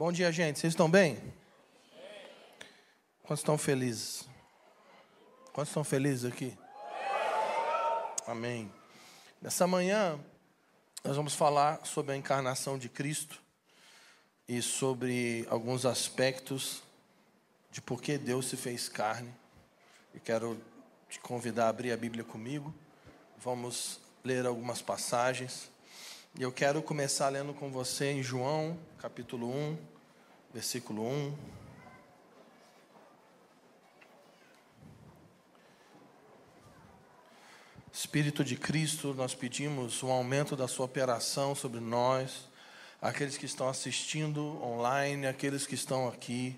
Bom dia, gente. Vocês estão bem? Quantos estão felizes? Quantos estão felizes aqui? Amém. Nessa manhã, nós vamos falar sobre a encarnação de Cristo e sobre alguns aspectos de por que Deus se fez carne. E quero te convidar a abrir a Bíblia comigo. Vamos ler algumas passagens. E eu quero começar lendo com você em João, capítulo 1, versículo 1. Espírito de Cristo, nós pedimos um aumento da sua operação sobre nós, aqueles que estão assistindo online, aqueles que estão aqui.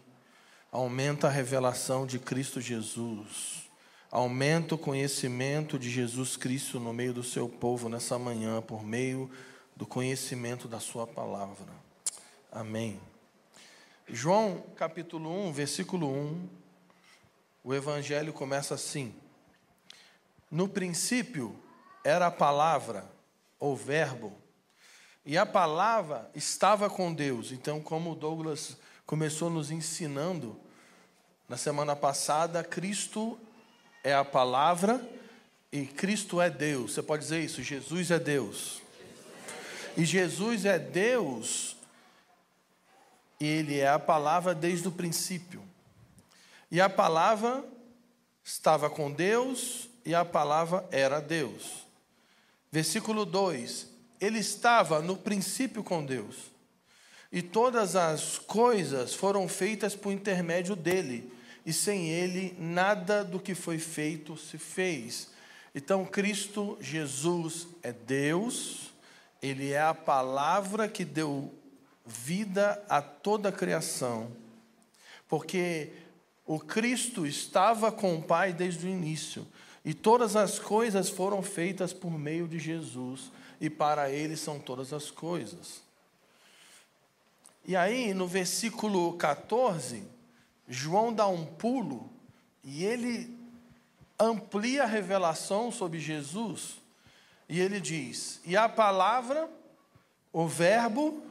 Aumenta a revelação de Cristo Jesus. Aumenta o conhecimento de Jesus Cristo no meio do seu povo nessa manhã, por meio do conhecimento da Sua palavra. Amém. João capítulo 1, versículo 1, o Evangelho começa assim: No princípio era a palavra, ou verbo, e a palavra estava com Deus. Então, como Douglas começou nos ensinando na semana passada, Cristo é a palavra e Cristo é Deus. Você pode dizer isso? Jesus é Deus. E Jesus é Deus, e Ele é a palavra desde o princípio. E a palavra estava com Deus, e a palavra era Deus. Versículo 2: Ele estava no princípio com Deus, e todas as coisas foram feitas por intermédio dele, e sem ele nada do que foi feito se fez. Então, Cristo Jesus é Deus, ele é a palavra que deu vida a toda a criação. Porque o Cristo estava com o Pai desde o início, e todas as coisas foram feitas por meio de Jesus, e para ele são todas as coisas. E aí, no versículo 14, João dá um pulo e ele amplia a revelação sobre Jesus e ele diz: E a palavra, o Verbo,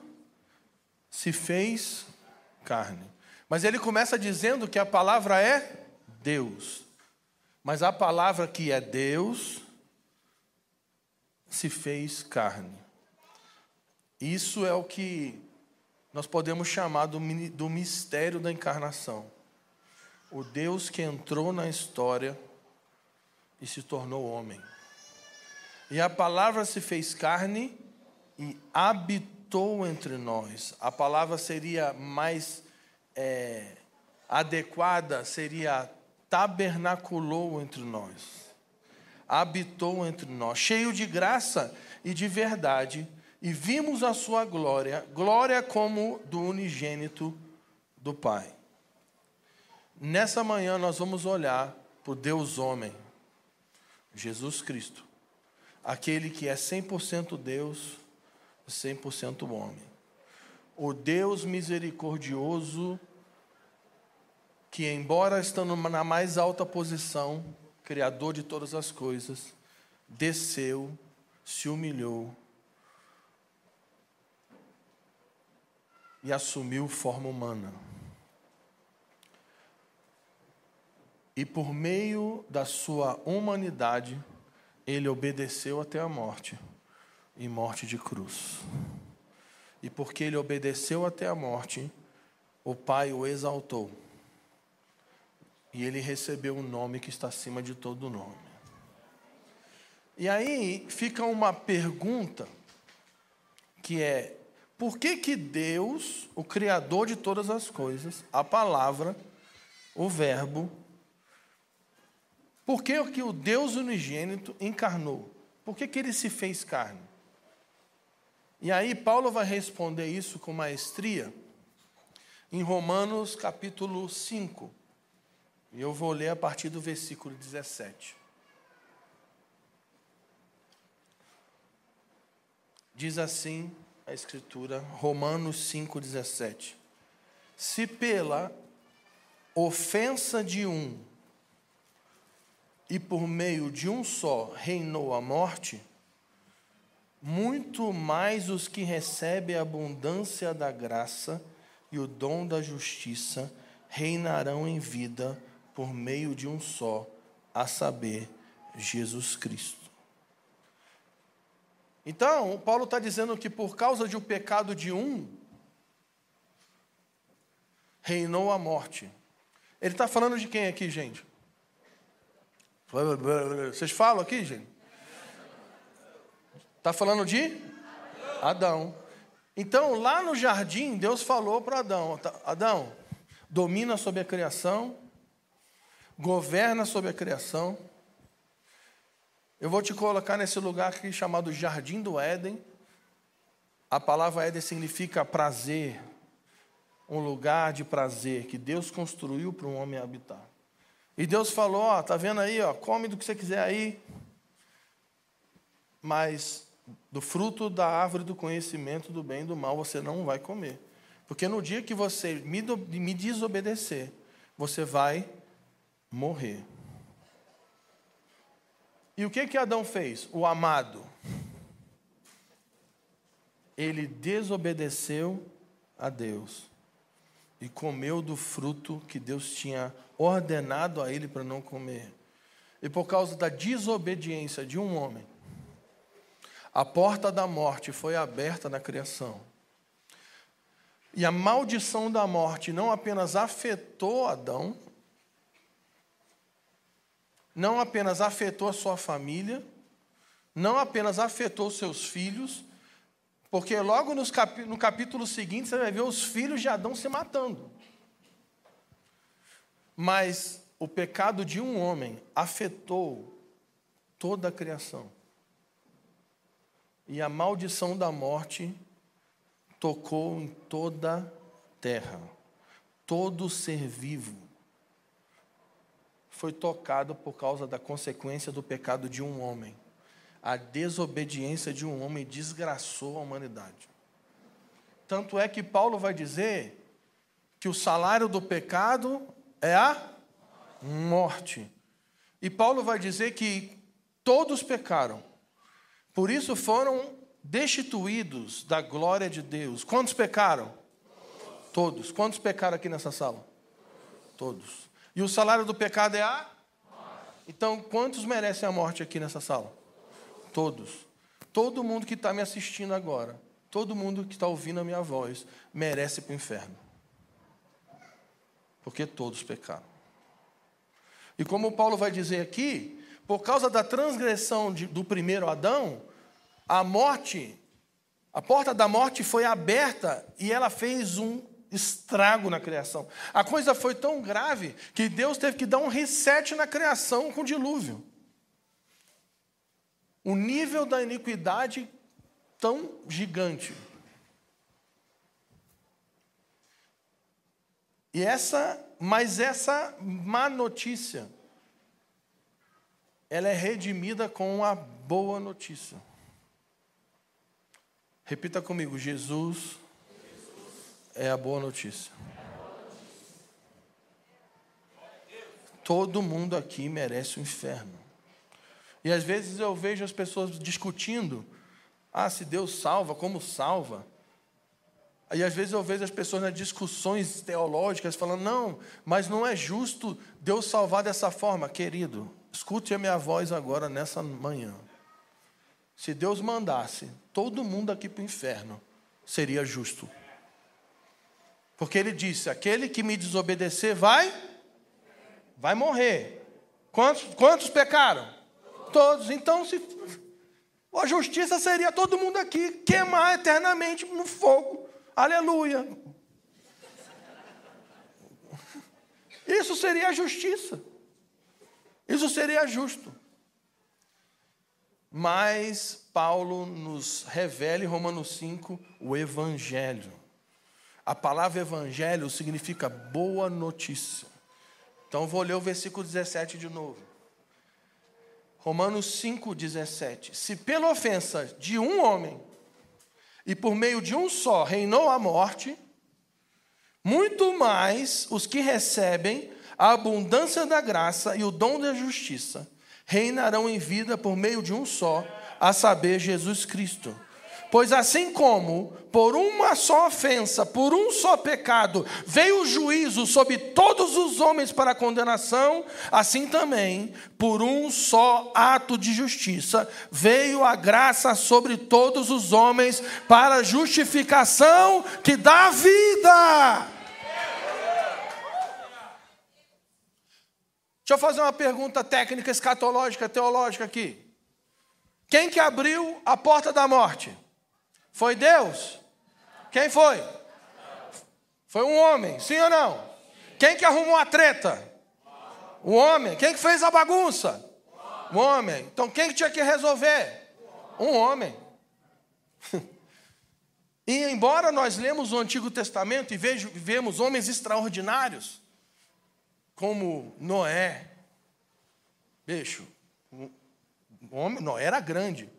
se fez carne. Mas ele começa dizendo que a palavra é Deus. Mas a palavra que é Deus se fez carne. Isso é o que nós podemos chamar do, do mistério da encarnação. O Deus que entrou na história e se tornou homem. E a palavra se fez carne e habitou entre nós. A palavra seria mais é, adequada, seria tabernaculou entre nós. Habitou entre nós, cheio de graça e de verdade, e vimos a sua glória, glória como do unigênito do Pai. Nessa manhã nós vamos olhar para o Deus homem, Jesus Cristo aquele que é 100% Deus, 100% homem. O Deus misericordioso, que, embora estando na mais alta posição, Criador de todas as coisas, desceu, se humilhou e assumiu forma humana. E por meio da sua humanidade, ele obedeceu até a morte e morte de cruz. E porque ele obedeceu até a morte, o Pai o exaltou. E ele recebeu um nome que está acima de todo nome. E aí fica uma pergunta que é: por que que Deus, o criador de todas as coisas, a palavra, o verbo, por que, que o Deus unigênito encarnou? Por que, que ele se fez carne? E aí Paulo vai responder isso com maestria em Romanos capítulo 5. E eu vou ler a partir do versículo 17. Diz assim a Escritura, Romanos 5,17: Se pela ofensa de um e por meio de um só reinou a morte, muito mais os que recebem a abundância da graça e o dom da justiça reinarão em vida por meio de um só, a saber, Jesus Cristo. Então, Paulo está dizendo que por causa de um pecado de um, reinou a morte. Ele está falando de quem aqui, gente? Vocês falam aqui, gente? Está falando de Adão. Então, lá no jardim, Deus falou para Adão: tá, Adão, domina sobre a criação, governa sobre a criação. Eu vou te colocar nesse lugar aqui chamado Jardim do Éden. A palavra Éden significa prazer, um lugar de prazer que Deus construiu para um homem habitar. E Deus falou: ó, tá vendo aí, ó, come do que você quiser aí, mas do fruto da árvore do conhecimento do bem e do mal você não vai comer. Porque no dia que você me, me desobedecer, você vai morrer. E o que que Adão fez? O amado. Ele desobedeceu a Deus e comeu do fruto que Deus tinha ordenado a ele para não comer. E por causa da desobediência de um homem, a porta da morte foi aberta na criação. E a maldição da morte não apenas afetou Adão, não apenas afetou a sua família, não apenas afetou seus filhos, porque logo no capítulo seguinte você vai ver os filhos de Adão se matando. Mas o pecado de um homem afetou toda a criação. E a maldição da morte tocou em toda a terra. Todo ser vivo foi tocado por causa da consequência do pecado de um homem. A desobediência de um homem desgraçou a humanidade. Tanto é que Paulo vai dizer que o salário do pecado é a morte. E Paulo vai dizer que todos pecaram por isso foram destituídos da glória de Deus. Quantos pecaram? Todos. Quantos pecaram aqui nessa sala? Todos. E o salário do pecado é a? Então, quantos merecem a morte aqui nessa sala? Todos. Todo mundo que está me assistindo agora, todo mundo que está ouvindo a minha voz, merece para o inferno. Porque todos pecaram. E como Paulo vai dizer aqui, por causa da transgressão de, do primeiro Adão, a morte, a porta da morte foi aberta e ela fez um estrago na criação. A coisa foi tão grave que Deus teve que dar um reset na criação com o dilúvio. O nível da iniquidade tão gigante. E essa, mas essa má notícia ela é redimida com a boa notícia. Repita comigo: Jesus é a boa notícia. Todo mundo aqui merece o inferno. E às vezes eu vejo as pessoas discutindo: ah, se Deus salva, como salva? E às vezes eu vejo as pessoas nas discussões teológicas falando: não, mas não é justo Deus salvar dessa forma, querido. Escute a minha voz agora nessa manhã. Se Deus mandasse todo mundo aqui para o inferno, seria justo. Porque ele disse: aquele que me desobedecer vai, vai morrer. Quantos, quantos pecaram? Todos. Então, se a justiça seria todo mundo aqui queimar eternamente no fogo. Aleluia. Isso seria a justiça. Isso seria justo. Mas Paulo nos revela em Romanos 5 o Evangelho. A palavra Evangelho significa boa notícia. Então vou ler o versículo 17 de novo. Romanos 5, 17. Se pela ofensa de um homem e por meio de um só reinou a morte, muito mais os que recebem a abundância da graça e o dom da justiça reinarão em vida por meio de um só, a saber, Jesus Cristo. Pois assim como por uma só ofensa, por um só pecado, veio o juízo sobre todos os homens para condenação, assim também, por um só ato de justiça, veio a graça sobre todos os homens para justificação que dá vida. Deixa eu fazer uma pergunta técnica, escatológica, teológica aqui. Quem que abriu a porta da morte? Foi Deus? Quem foi? Foi um homem, sim ou não? Quem que arrumou a treta? O homem. Quem que fez a bagunça? O homem. Então quem que tinha que resolver? Um homem. E embora nós lemos o Antigo Testamento e vemos homens extraordinários, como Noé, bicho, homem, Noé era grande,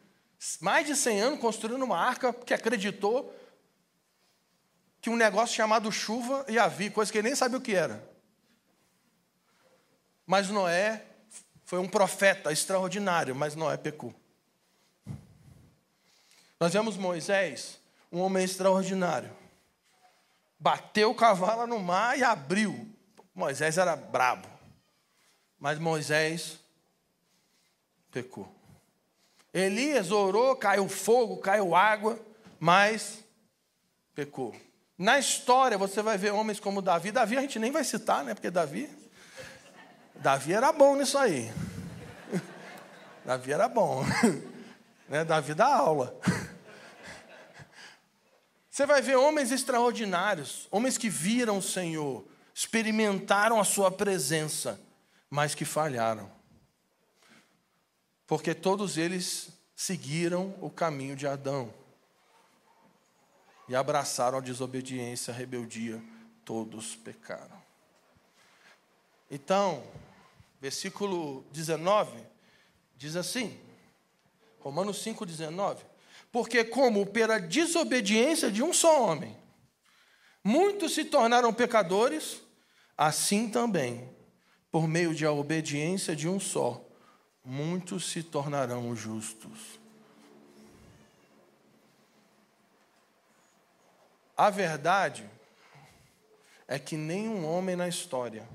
mais de 100 anos construindo uma arca que acreditou que um negócio chamado chuva ia vir, coisa que ele nem sabia o que era. Mas Noé foi um profeta extraordinário, mas Noé pecou. Nós vemos Moisés, um homem extraordinário. Bateu o cavalo no mar e abriu. Moisés era brabo. Mas Moisés pecou. Elias orou, caiu fogo, caiu água, mas pecou. Na história você vai ver homens como Davi. Davi a gente nem vai citar, né? Porque Davi. Davi era bom nisso aí. Davi era bom. Né? Davi dá aula. Você vai ver homens extraordinários, homens que viram o Senhor, experimentaram a sua presença, mas que falharam porque todos eles seguiram o caminho de Adão e abraçaram a desobediência, a rebeldia, todos pecaram. Então, versículo 19 diz assim, Romanos 5,19: Porque, como pela desobediência de um só homem, muitos se tornaram pecadores, assim também, por meio de a obediência de um só, muitos se tornarão justos. A verdade é que nenhum homem na história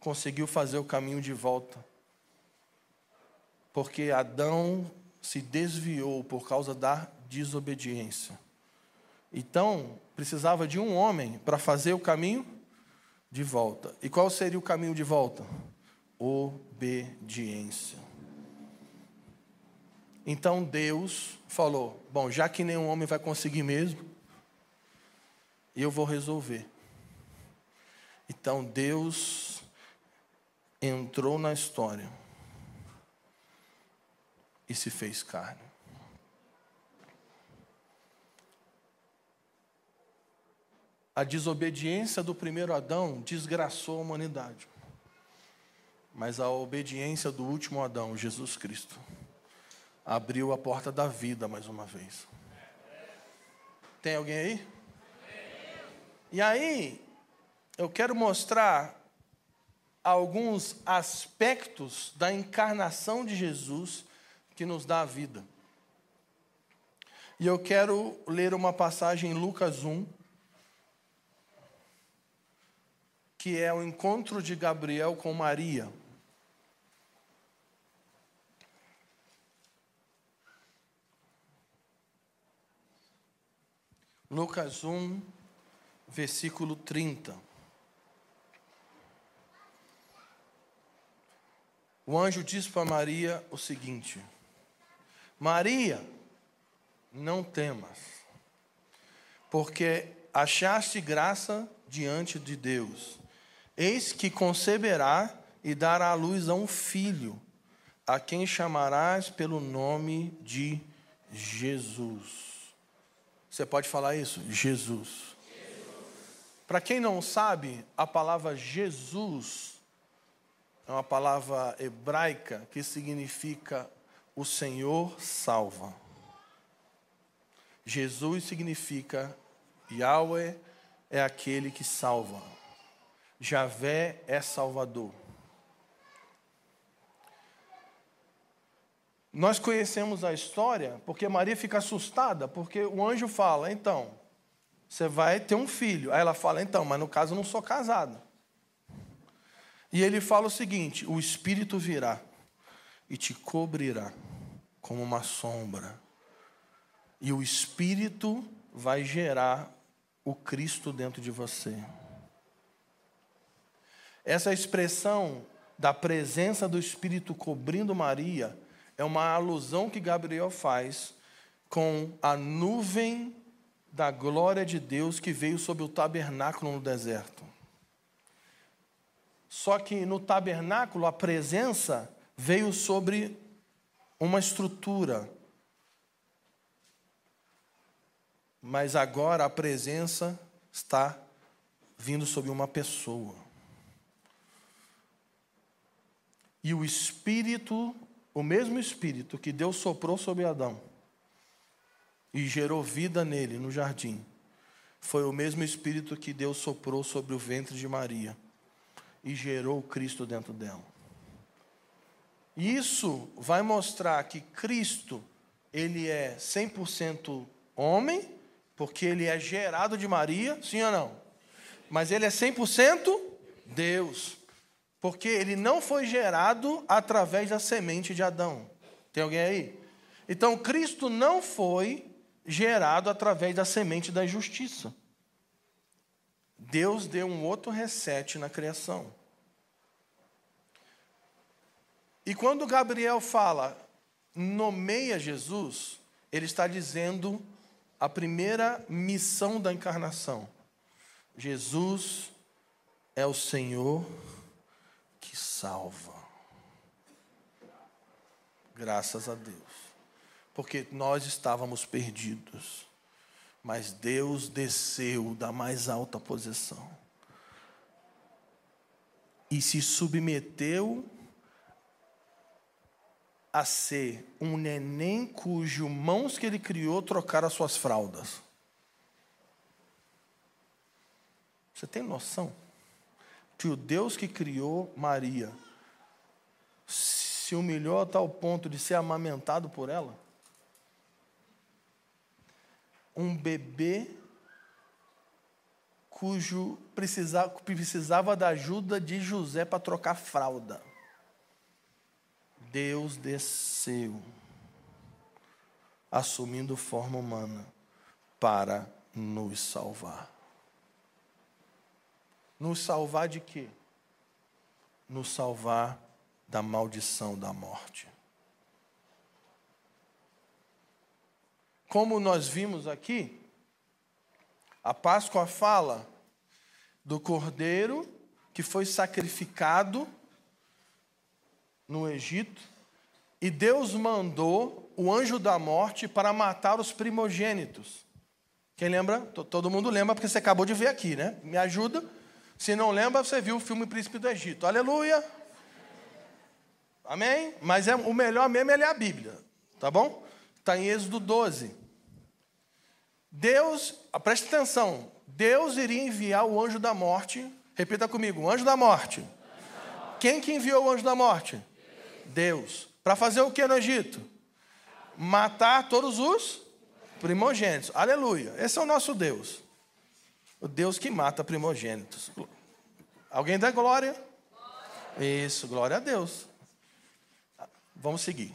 conseguiu fazer o caminho de volta, porque Adão se desviou por causa da desobediência. Então, precisava de um homem para fazer o caminho de volta. E qual seria o caminho de volta? Obediência. Então Deus falou: Bom, já que nenhum homem vai conseguir mesmo, eu vou resolver. Então Deus entrou na história e se fez carne. A desobediência do primeiro Adão desgraçou a humanidade mas a obediência do último Adão, Jesus Cristo, abriu a porta da vida mais uma vez. Tem alguém aí? E aí, eu quero mostrar alguns aspectos da encarnação de Jesus que nos dá a vida. E eu quero ler uma passagem em Lucas 1, que é o encontro de Gabriel com Maria. Lucas 1, versículo 30. O anjo disse para Maria o seguinte: Maria, não temas, porque achaste graça diante de Deus. Eis que conceberá e dará à luz a um filho, a quem chamarás pelo nome de Jesus. Você pode falar isso? Jesus. Jesus. Para quem não sabe, a palavra Jesus é uma palavra hebraica que significa o Senhor salva. Jesus significa Yahweh é aquele que salva. Javé é salvador. Nós conhecemos a história porque Maria fica assustada, porque o anjo fala: então, você vai ter um filho. Aí ela fala: então, mas no caso eu não sou casada. E ele fala o seguinte: o Espírito virá e te cobrirá como uma sombra, e o Espírito vai gerar o Cristo dentro de você. Essa expressão da presença do Espírito cobrindo Maria é uma alusão que Gabriel faz com a nuvem da glória de Deus que veio sobre o tabernáculo no deserto. Só que no tabernáculo a presença veio sobre uma estrutura. Mas agora a presença está vindo sobre uma pessoa. E o Espírito, o mesmo Espírito que Deus soprou sobre Adão e gerou vida nele no jardim, foi o mesmo Espírito que Deus soprou sobre o ventre de Maria e gerou Cristo dentro dela. Isso vai mostrar que Cristo, ele é 100% homem, porque ele é gerado de Maria, sim ou não? Mas ele é 100% Deus, porque ele não foi gerado através da semente de Adão. Tem alguém aí? Então Cristo não foi gerado através da semente da justiça. Deus deu um outro reset na criação. E quando Gabriel fala, nomeia Jesus, ele está dizendo a primeira missão da encarnação. Jesus é o Senhor salva. Graças a Deus. Porque nós estávamos perdidos mas Deus desceu da mais alta posição e se submeteu a ser um neném cujo mãos que ele criou trocaram as suas fraldas. Você tem noção que o Deus que criou Maria se humilhou a tal ponto de ser amamentado por ela? um bebê cujo precisava, precisava da ajuda de José para trocar fralda. Deus desceu, assumindo forma humana, para nos salvar. Nos salvar de quê? Nos salvar da maldição da morte. Como nós vimos aqui, a Páscoa fala do cordeiro que foi sacrificado no Egito, e Deus mandou o anjo da morte para matar os primogênitos. Quem lembra? Todo mundo lembra, porque você acabou de ver aqui, né? Me ajuda. Se não lembra, você viu o filme Príncipe do Egito. Aleluia! Amém? Mas é, o melhor mesmo é ler a Bíblia, tá bom? Está em Êxodo 12. Deus, ah, preste atenção, Deus iria enviar o anjo da morte. Repita comigo, o anjo da morte. Quem que enviou o anjo da morte? Deus. Para fazer o que no Egito? Matar todos os primogênitos. Aleluia. Esse é o nosso Deus. O Deus que mata primogênitos. Alguém dá glória? Isso, glória a Deus. Vamos seguir.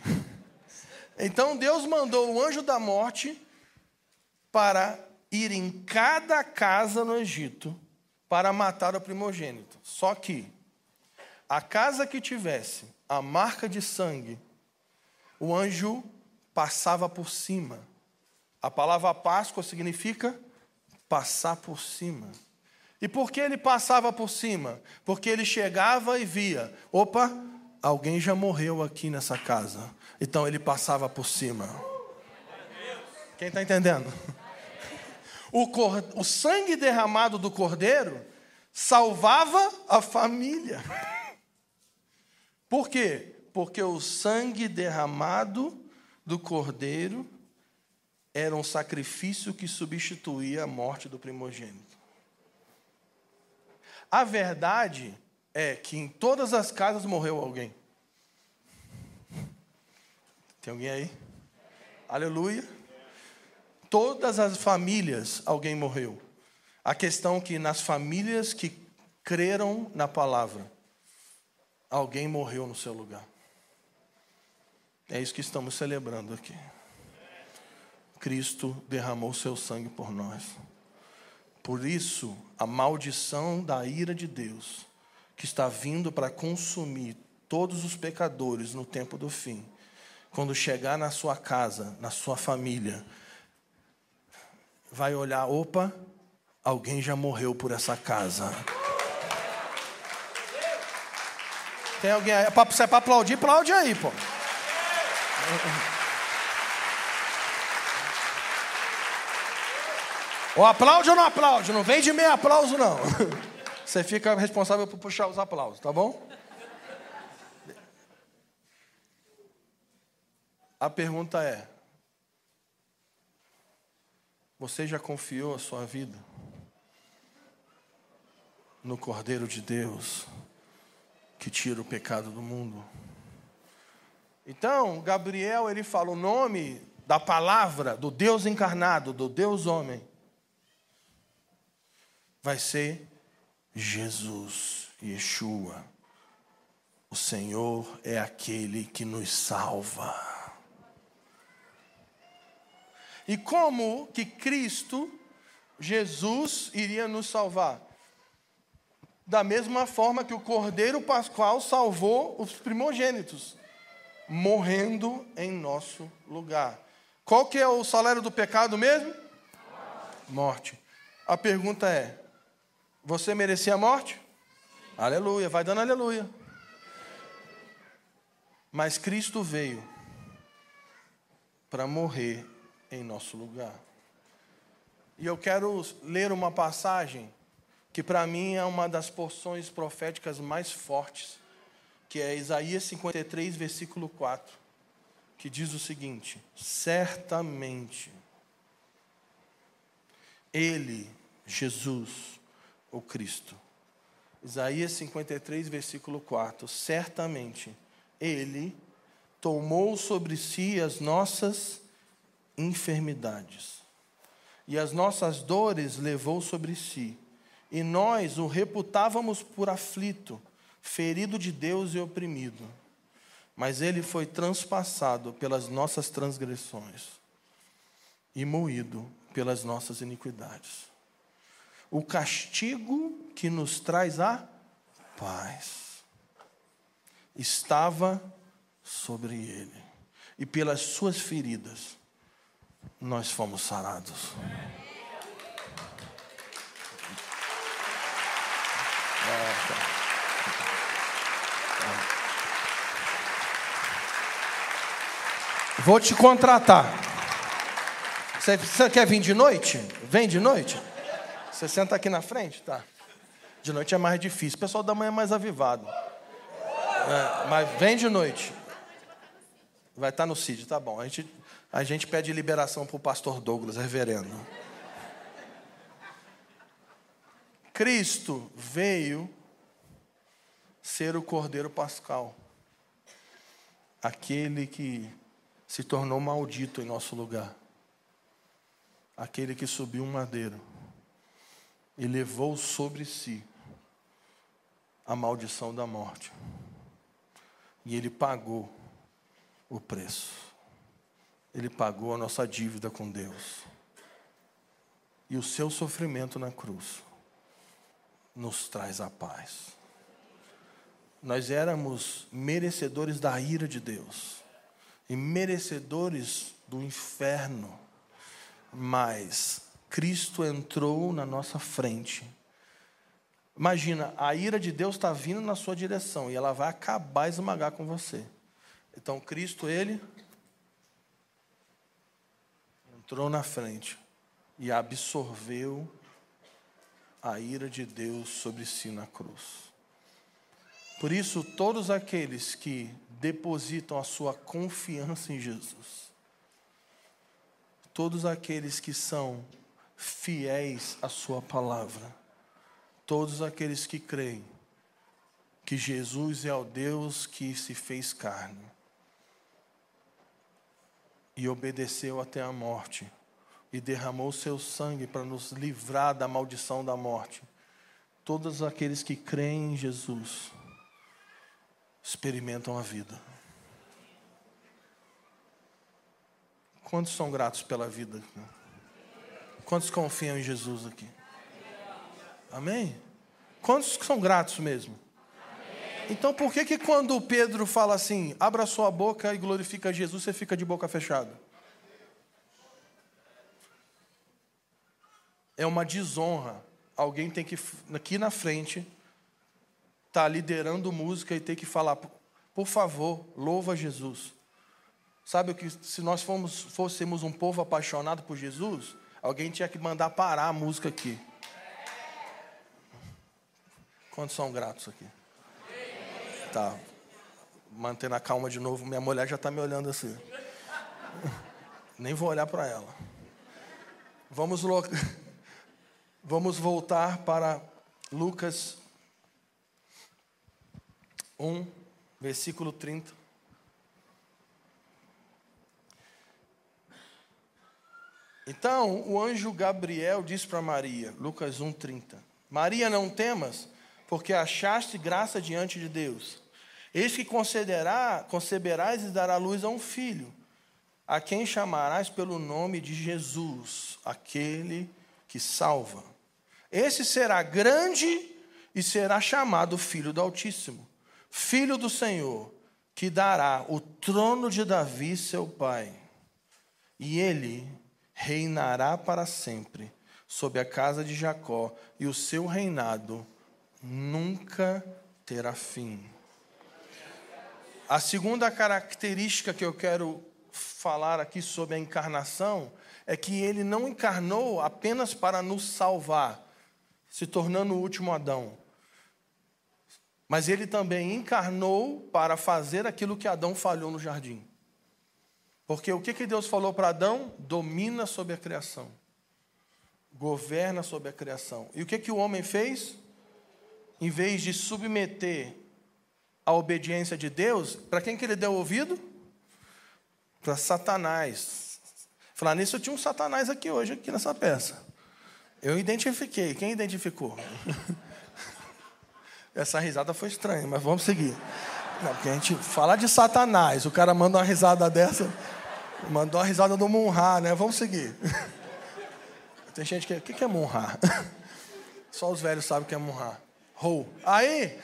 Então Deus mandou o anjo da morte para ir em cada casa no Egito para matar o primogênito. Só que a casa que tivesse a marca de sangue, o anjo passava por cima. A palavra Páscoa significa passar por cima. E por que ele passava por cima? Porque ele chegava e via: opa, alguém já morreu aqui nessa casa. Então ele passava por cima. Quem está entendendo? O, cor... o sangue derramado do cordeiro salvava a família. Por quê? Porque o sangue derramado do cordeiro era um sacrifício que substituía a morte do primogênito. A verdade é que em todas as casas morreu alguém. Tem alguém aí? Aleluia. Todas as famílias alguém morreu. A questão é que nas famílias que creram na palavra, alguém morreu no seu lugar. É isso que estamos celebrando aqui. Cristo derramou seu sangue por nós. Por isso, a maldição da ira de Deus, que está vindo para consumir todos os pecadores no tempo do fim, quando chegar na sua casa, na sua família, vai olhar: opa, alguém já morreu por essa casa. Tem alguém aí? Se é para aplaudir, aplaude aí, pô. Ou aplaude ou não aplaude, não vem de meio aplauso, não. Você fica responsável por puxar os aplausos, tá bom? A pergunta é: Você já confiou a sua vida no Cordeiro de Deus que tira o pecado do mundo? Então, Gabriel, ele fala o nome da palavra do Deus encarnado, do Deus homem, vai ser Jesus, Yeshua. O Senhor é aquele que nos salva. E como que Cristo, Jesus, iria nos salvar? Da mesma forma que o Cordeiro Pascual salvou os primogênitos morrendo em nosso lugar. Qual que é o salário do pecado mesmo? Morte. A pergunta é: você merecia a morte? Aleluia, vai dando aleluia. Mas Cristo veio para morrer em nosso lugar. E eu quero ler uma passagem que para mim é uma das porções proféticas mais fortes que é Isaías 53, versículo 4, que diz o seguinte: Certamente, Ele, Jesus, o Cristo. Isaías 53, versículo 4: Certamente, Ele tomou sobre si as nossas enfermidades, e as nossas dores levou sobre si, e nós o reputávamos por aflito ferido de Deus e oprimido, mas ele foi transpassado pelas nossas transgressões e moído pelas nossas iniquidades. O castigo que nos traz a paz estava sobre ele, e pelas suas feridas nós fomos sarados. Vou te contratar. Você, quer vir de noite? Vem de noite? Você senta aqui na frente? Tá. De noite é mais difícil. O pessoal da manhã é mais avivado. É, mas vem de noite. Vai estar no CID, tá bom. A gente, a gente pede liberação para o pastor Douglas, reverendo. Cristo veio ser o Cordeiro Pascal. Aquele que se tornou maldito em nosso lugar. Aquele que subiu um madeiro e levou sobre si a maldição da morte. E ele pagou o preço. Ele pagou a nossa dívida com Deus. E o seu sofrimento na cruz nos traz a paz. Nós éramos merecedores da ira de Deus e merecedores do inferno, mas Cristo entrou na nossa frente. Imagina, a ira de Deus está vindo na sua direção e ela vai acabar esmagar com você. Então Cristo, ele entrou na frente e absorveu a ira de Deus sobre si na cruz. Por isso, todos aqueles que depositam a sua confiança em Jesus, todos aqueles que são fiéis à Sua palavra, todos aqueles que creem que Jesus é o Deus que se fez carne, e obedeceu até a morte, e derramou seu sangue para nos livrar da maldição da morte. Todos aqueles que creem em Jesus experimentam a vida. Quantos são gratos pela vida? Quantos confiam em Jesus aqui? Amém? Quantos são gratos mesmo? Então por que que quando Pedro fala assim, abra sua boca e glorifica Jesus, você fica de boca fechada? É uma desonra. Alguém tem que aqui na frente tá liderando música e tem que falar, por favor, louva Jesus. Sabe o que se nós fomos, fôssemos um povo apaixonado por Jesus, alguém tinha que mandar parar a música aqui. Quantos são gratos aqui? Tá. Mantendo a calma de novo. Minha mulher já está me olhando assim. Nem vou olhar para ela. Vamos, lo... Vamos voltar para Lucas 1, versículo 30. Então, o anjo Gabriel disse para Maria, Lucas 1, 30. Maria, não temas, porque achaste graça diante de Deus. Eis que concederá, conceberás e dará luz a um filho, a quem chamarás pelo nome de Jesus, aquele que salva. Esse será grande e será chamado Filho do Altíssimo, Filho do Senhor, que dará o trono de Davi, seu pai, e ele reinará para sempre sobre a casa de Jacó, e o seu reinado nunca terá fim. A segunda característica que eu quero falar aqui sobre a encarnação é que ele não encarnou apenas para nos salvar, se tornando o último Adão. Mas ele também encarnou para fazer aquilo que Adão falhou no jardim. Porque o que, que Deus falou para Adão? Domina sobre a criação. Governa sobre a criação. E o que, que o homem fez? em vez de submeter a obediência de Deus, para quem que ele deu ouvido? Para Satanás. Falar nisso, eu tinha um Satanás aqui hoje, aqui nessa peça. Eu identifiquei. Quem identificou? Essa risada foi estranha, mas vamos seguir. Não, porque a gente fala de Satanás, o cara manda uma risada dessa, mandou uma risada do Munhá, né? Vamos seguir. Tem gente que. O que é Munhá? Só os velhos sabem o que é Munhá. Rou. Aí,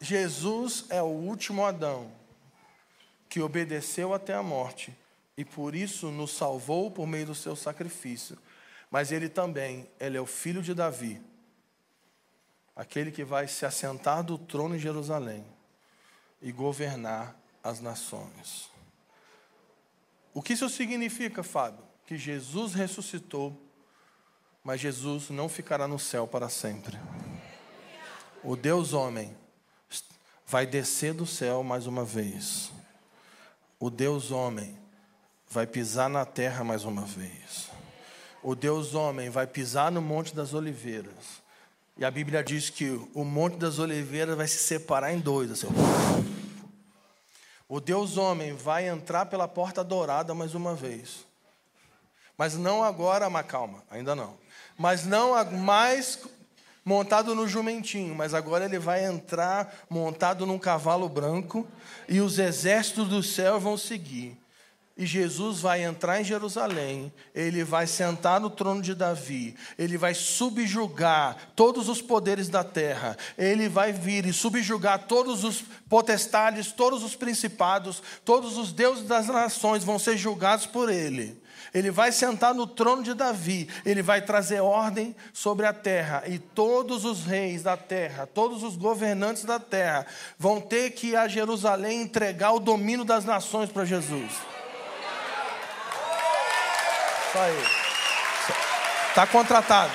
Jesus é o último Adão que obedeceu até a morte e por isso nos salvou por meio do seu sacrifício. Mas ele também, ele é o filho de Davi, aquele que vai se assentar do trono em Jerusalém e governar as nações. O que isso significa, Fábio? Que Jesus ressuscitou, mas Jesus não ficará no céu para sempre o Deus homem vai descer do céu mais uma vez. O Deus homem vai pisar na terra mais uma vez. O Deus homem vai pisar no Monte das Oliveiras. E a Bíblia diz que o Monte das Oliveiras vai se separar em dois. Assim. O Deus homem vai entrar pela porta dourada mais uma vez. Mas não agora, mas calma, ainda não. Mas não mais montado no jumentinho, mas agora ele vai entrar montado num cavalo branco e os exércitos do céu vão seguir. E Jesus vai entrar em Jerusalém, ele vai sentar no trono de Davi, ele vai subjugar todos os poderes da terra, ele vai vir e subjugar todos os potestades, todos os principados, todos os deuses das nações vão ser julgados por ele. Ele vai sentar no trono de Davi, ele vai trazer ordem sobre a terra, e todos os reis da terra, todos os governantes da terra, vão ter que ir a Jerusalém entregar o domínio das nações para Jesus. Só aí. Está contratado.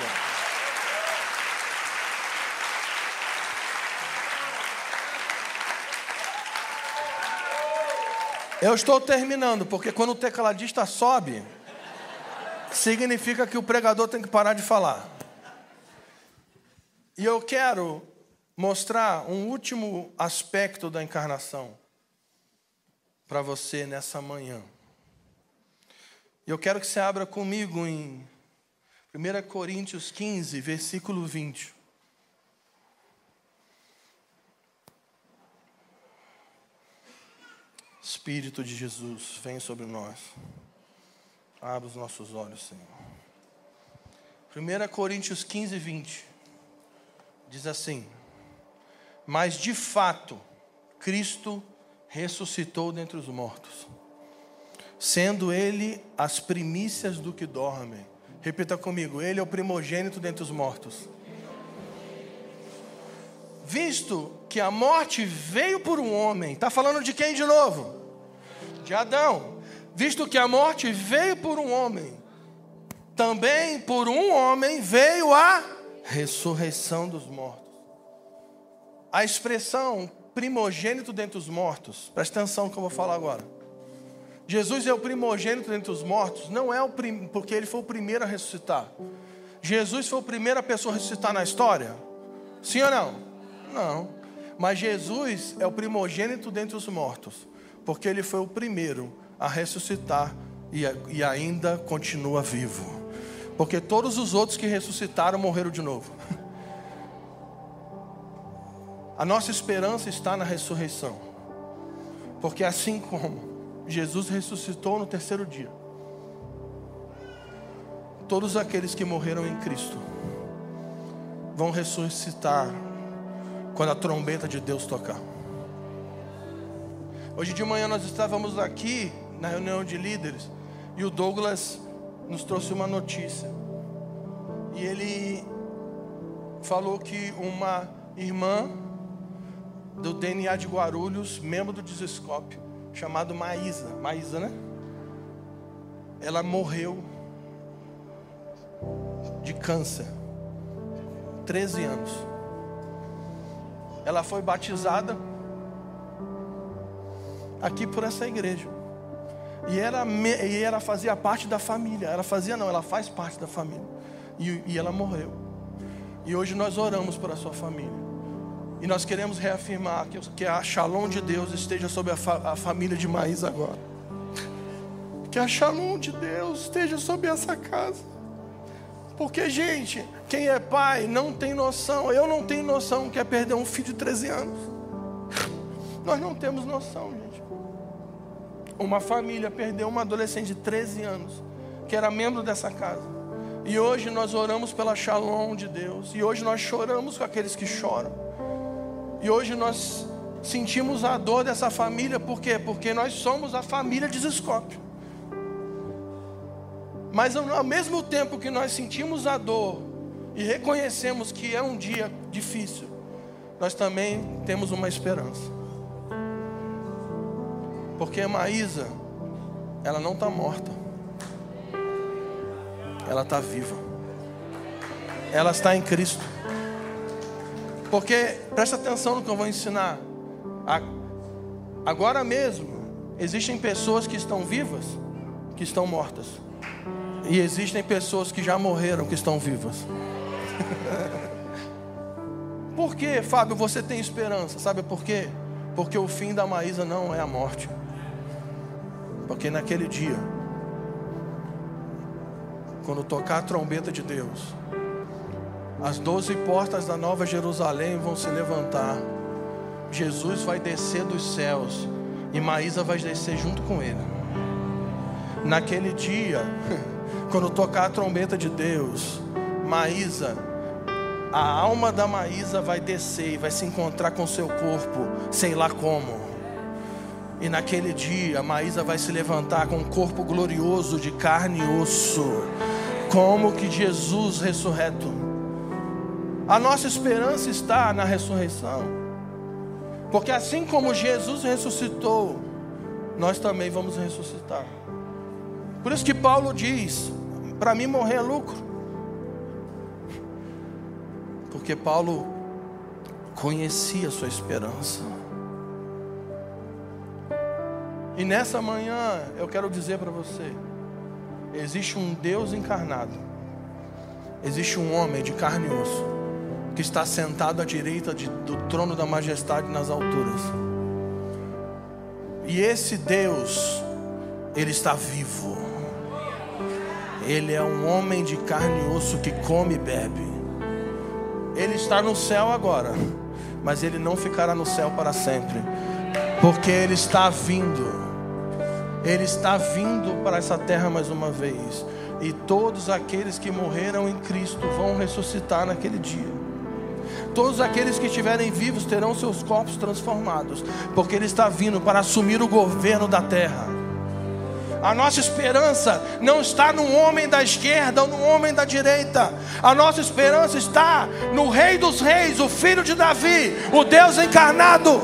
Eu estou terminando, porque quando o tecladista sobe, significa que o pregador tem que parar de falar. E eu quero mostrar um último aspecto da encarnação para você nessa manhã. Eu quero que você abra comigo em 1 Coríntios 15, versículo 20. Espírito de Jesus, vem sobre nós. Abra os nossos olhos, Senhor. 1 Coríntios 15, 20. Diz assim: Mas de fato, Cristo ressuscitou dentre os mortos, sendo Ele as primícias do que dormem. Repita comigo: Ele é o primogênito dentre os mortos. Visto que a morte veio por um homem, está falando de quem de novo? De Adão. Visto que a morte veio por um homem, também por um homem veio a ressurreição dos mortos. A expressão primogênito dentre os mortos, presta atenção no que eu vou falar agora. Jesus é o primogênito dentre os mortos, não é o prim... porque ele foi o primeiro a ressuscitar. Jesus foi a primeira pessoa a ressuscitar na história? Sim ou não? Não. Mas Jesus é o primogênito dentre os mortos, porque ele foi o primeiro a ressuscitar e, e ainda continua vivo. Porque todos os outros que ressuscitaram morreram de novo. A nossa esperança está na ressurreição. Porque assim como Jesus ressuscitou no terceiro dia, todos aqueles que morreram em Cristo vão ressuscitar quando a trombeta de Deus tocar. Hoje de manhã nós estávamos aqui na reunião de líderes e o Douglas nos trouxe uma notícia. E ele falou que uma irmã do DNA de Guarulhos, membro do Desescope, chamado Maísa, Maísa, né? Ela morreu de câncer. 13 anos. Ela foi batizada aqui por essa igreja. E ela, e ela fazia parte da família. Ela fazia, não, ela faz parte da família. E, e ela morreu. E hoje nós oramos por a sua família. E nós queremos reafirmar que, que a Shalom de Deus esteja sobre a, fa, a família de Maís agora. Que a Shalom de Deus esteja sobre essa casa. Porque, gente, quem é pai não tem noção. Eu não tenho noção que é perder um filho de 13 anos. Nós não temos noção, gente. Uma família perdeu uma adolescente de 13 anos, que era membro dessa casa. E hoje nós oramos pela shalom de Deus. E hoje nós choramos com aqueles que choram. E hoje nós sentimos a dor dessa família, por quê? Porque nós somos a família de Zescópio. Mas ao mesmo tempo que nós sentimos a dor e reconhecemos que é um dia difícil, nós também temos uma esperança. Porque a Maísa, ela não está morta. Ela está viva. Ela está em Cristo. Porque, presta atenção no que eu vou ensinar. Agora mesmo, existem pessoas que estão vivas, que estão mortas. E existem pessoas que já morreram, que estão vivas. por que, Fábio, você tem esperança? Sabe por quê? Porque o fim da Maísa não é a morte. Porque naquele dia, quando tocar a trombeta de Deus, as doze portas da Nova Jerusalém vão se levantar. Jesus vai descer dos céus e Maísa vai descer junto com ele. Naquele dia, quando tocar a trombeta de Deus, Maísa, a alma da Maísa vai descer e vai se encontrar com seu corpo, sei lá como. E naquele dia, Maísa vai se levantar com um corpo glorioso de carne e osso, como que Jesus ressurreto. A nossa esperança está na ressurreição, porque assim como Jesus ressuscitou, nós também vamos ressuscitar. Por isso que Paulo diz: para mim morrer é lucro, porque Paulo conhecia a sua esperança. E nessa manhã eu quero dizer para você: existe um Deus encarnado, existe um homem de carne e osso, que está sentado à direita de, do trono da majestade nas alturas. E esse Deus, ele está vivo. Ele é um homem de carne e osso que come e bebe. Ele está no céu agora, mas ele não ficará no céu para sempre, porque ele está vindo. Ele está vindo para essa terra mais uma vez. E todos aqueles que morreram em Cristo vão ressuscitar naquele dia. Todos aqueles que estiverem vivos terão seus corpos transformados, porque Ele está vindo para assumir o governo da terra. A nossa esperança não está no homem da esquerda ou no homem da direita. A nossa esperança está no Rei dos Reis, o Filho de Davi, o Deus encarnado.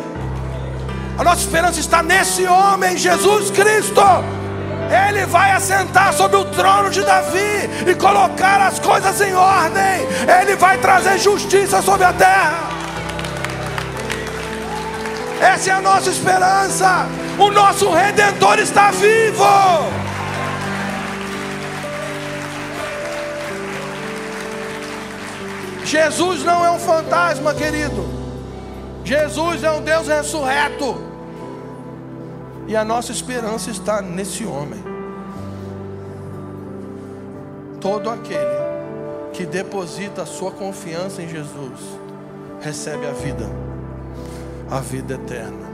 A nossa esperança está nesse homem, Jesus Cristo. Ele vai assentar sobre o trono de Davi e colocar as coisas em ordem. Ele vai trazer justiça sobre a terra. Essa é a nossa esperança. O nosso redentor está vivo. Jesus não é um fantasma, querido. Jesus é um Deus ressurreto. E a nossa esperança está nesse homem. Todo aquele que deposita a sua confiança em Jesus recebe a vida, a vida eterna.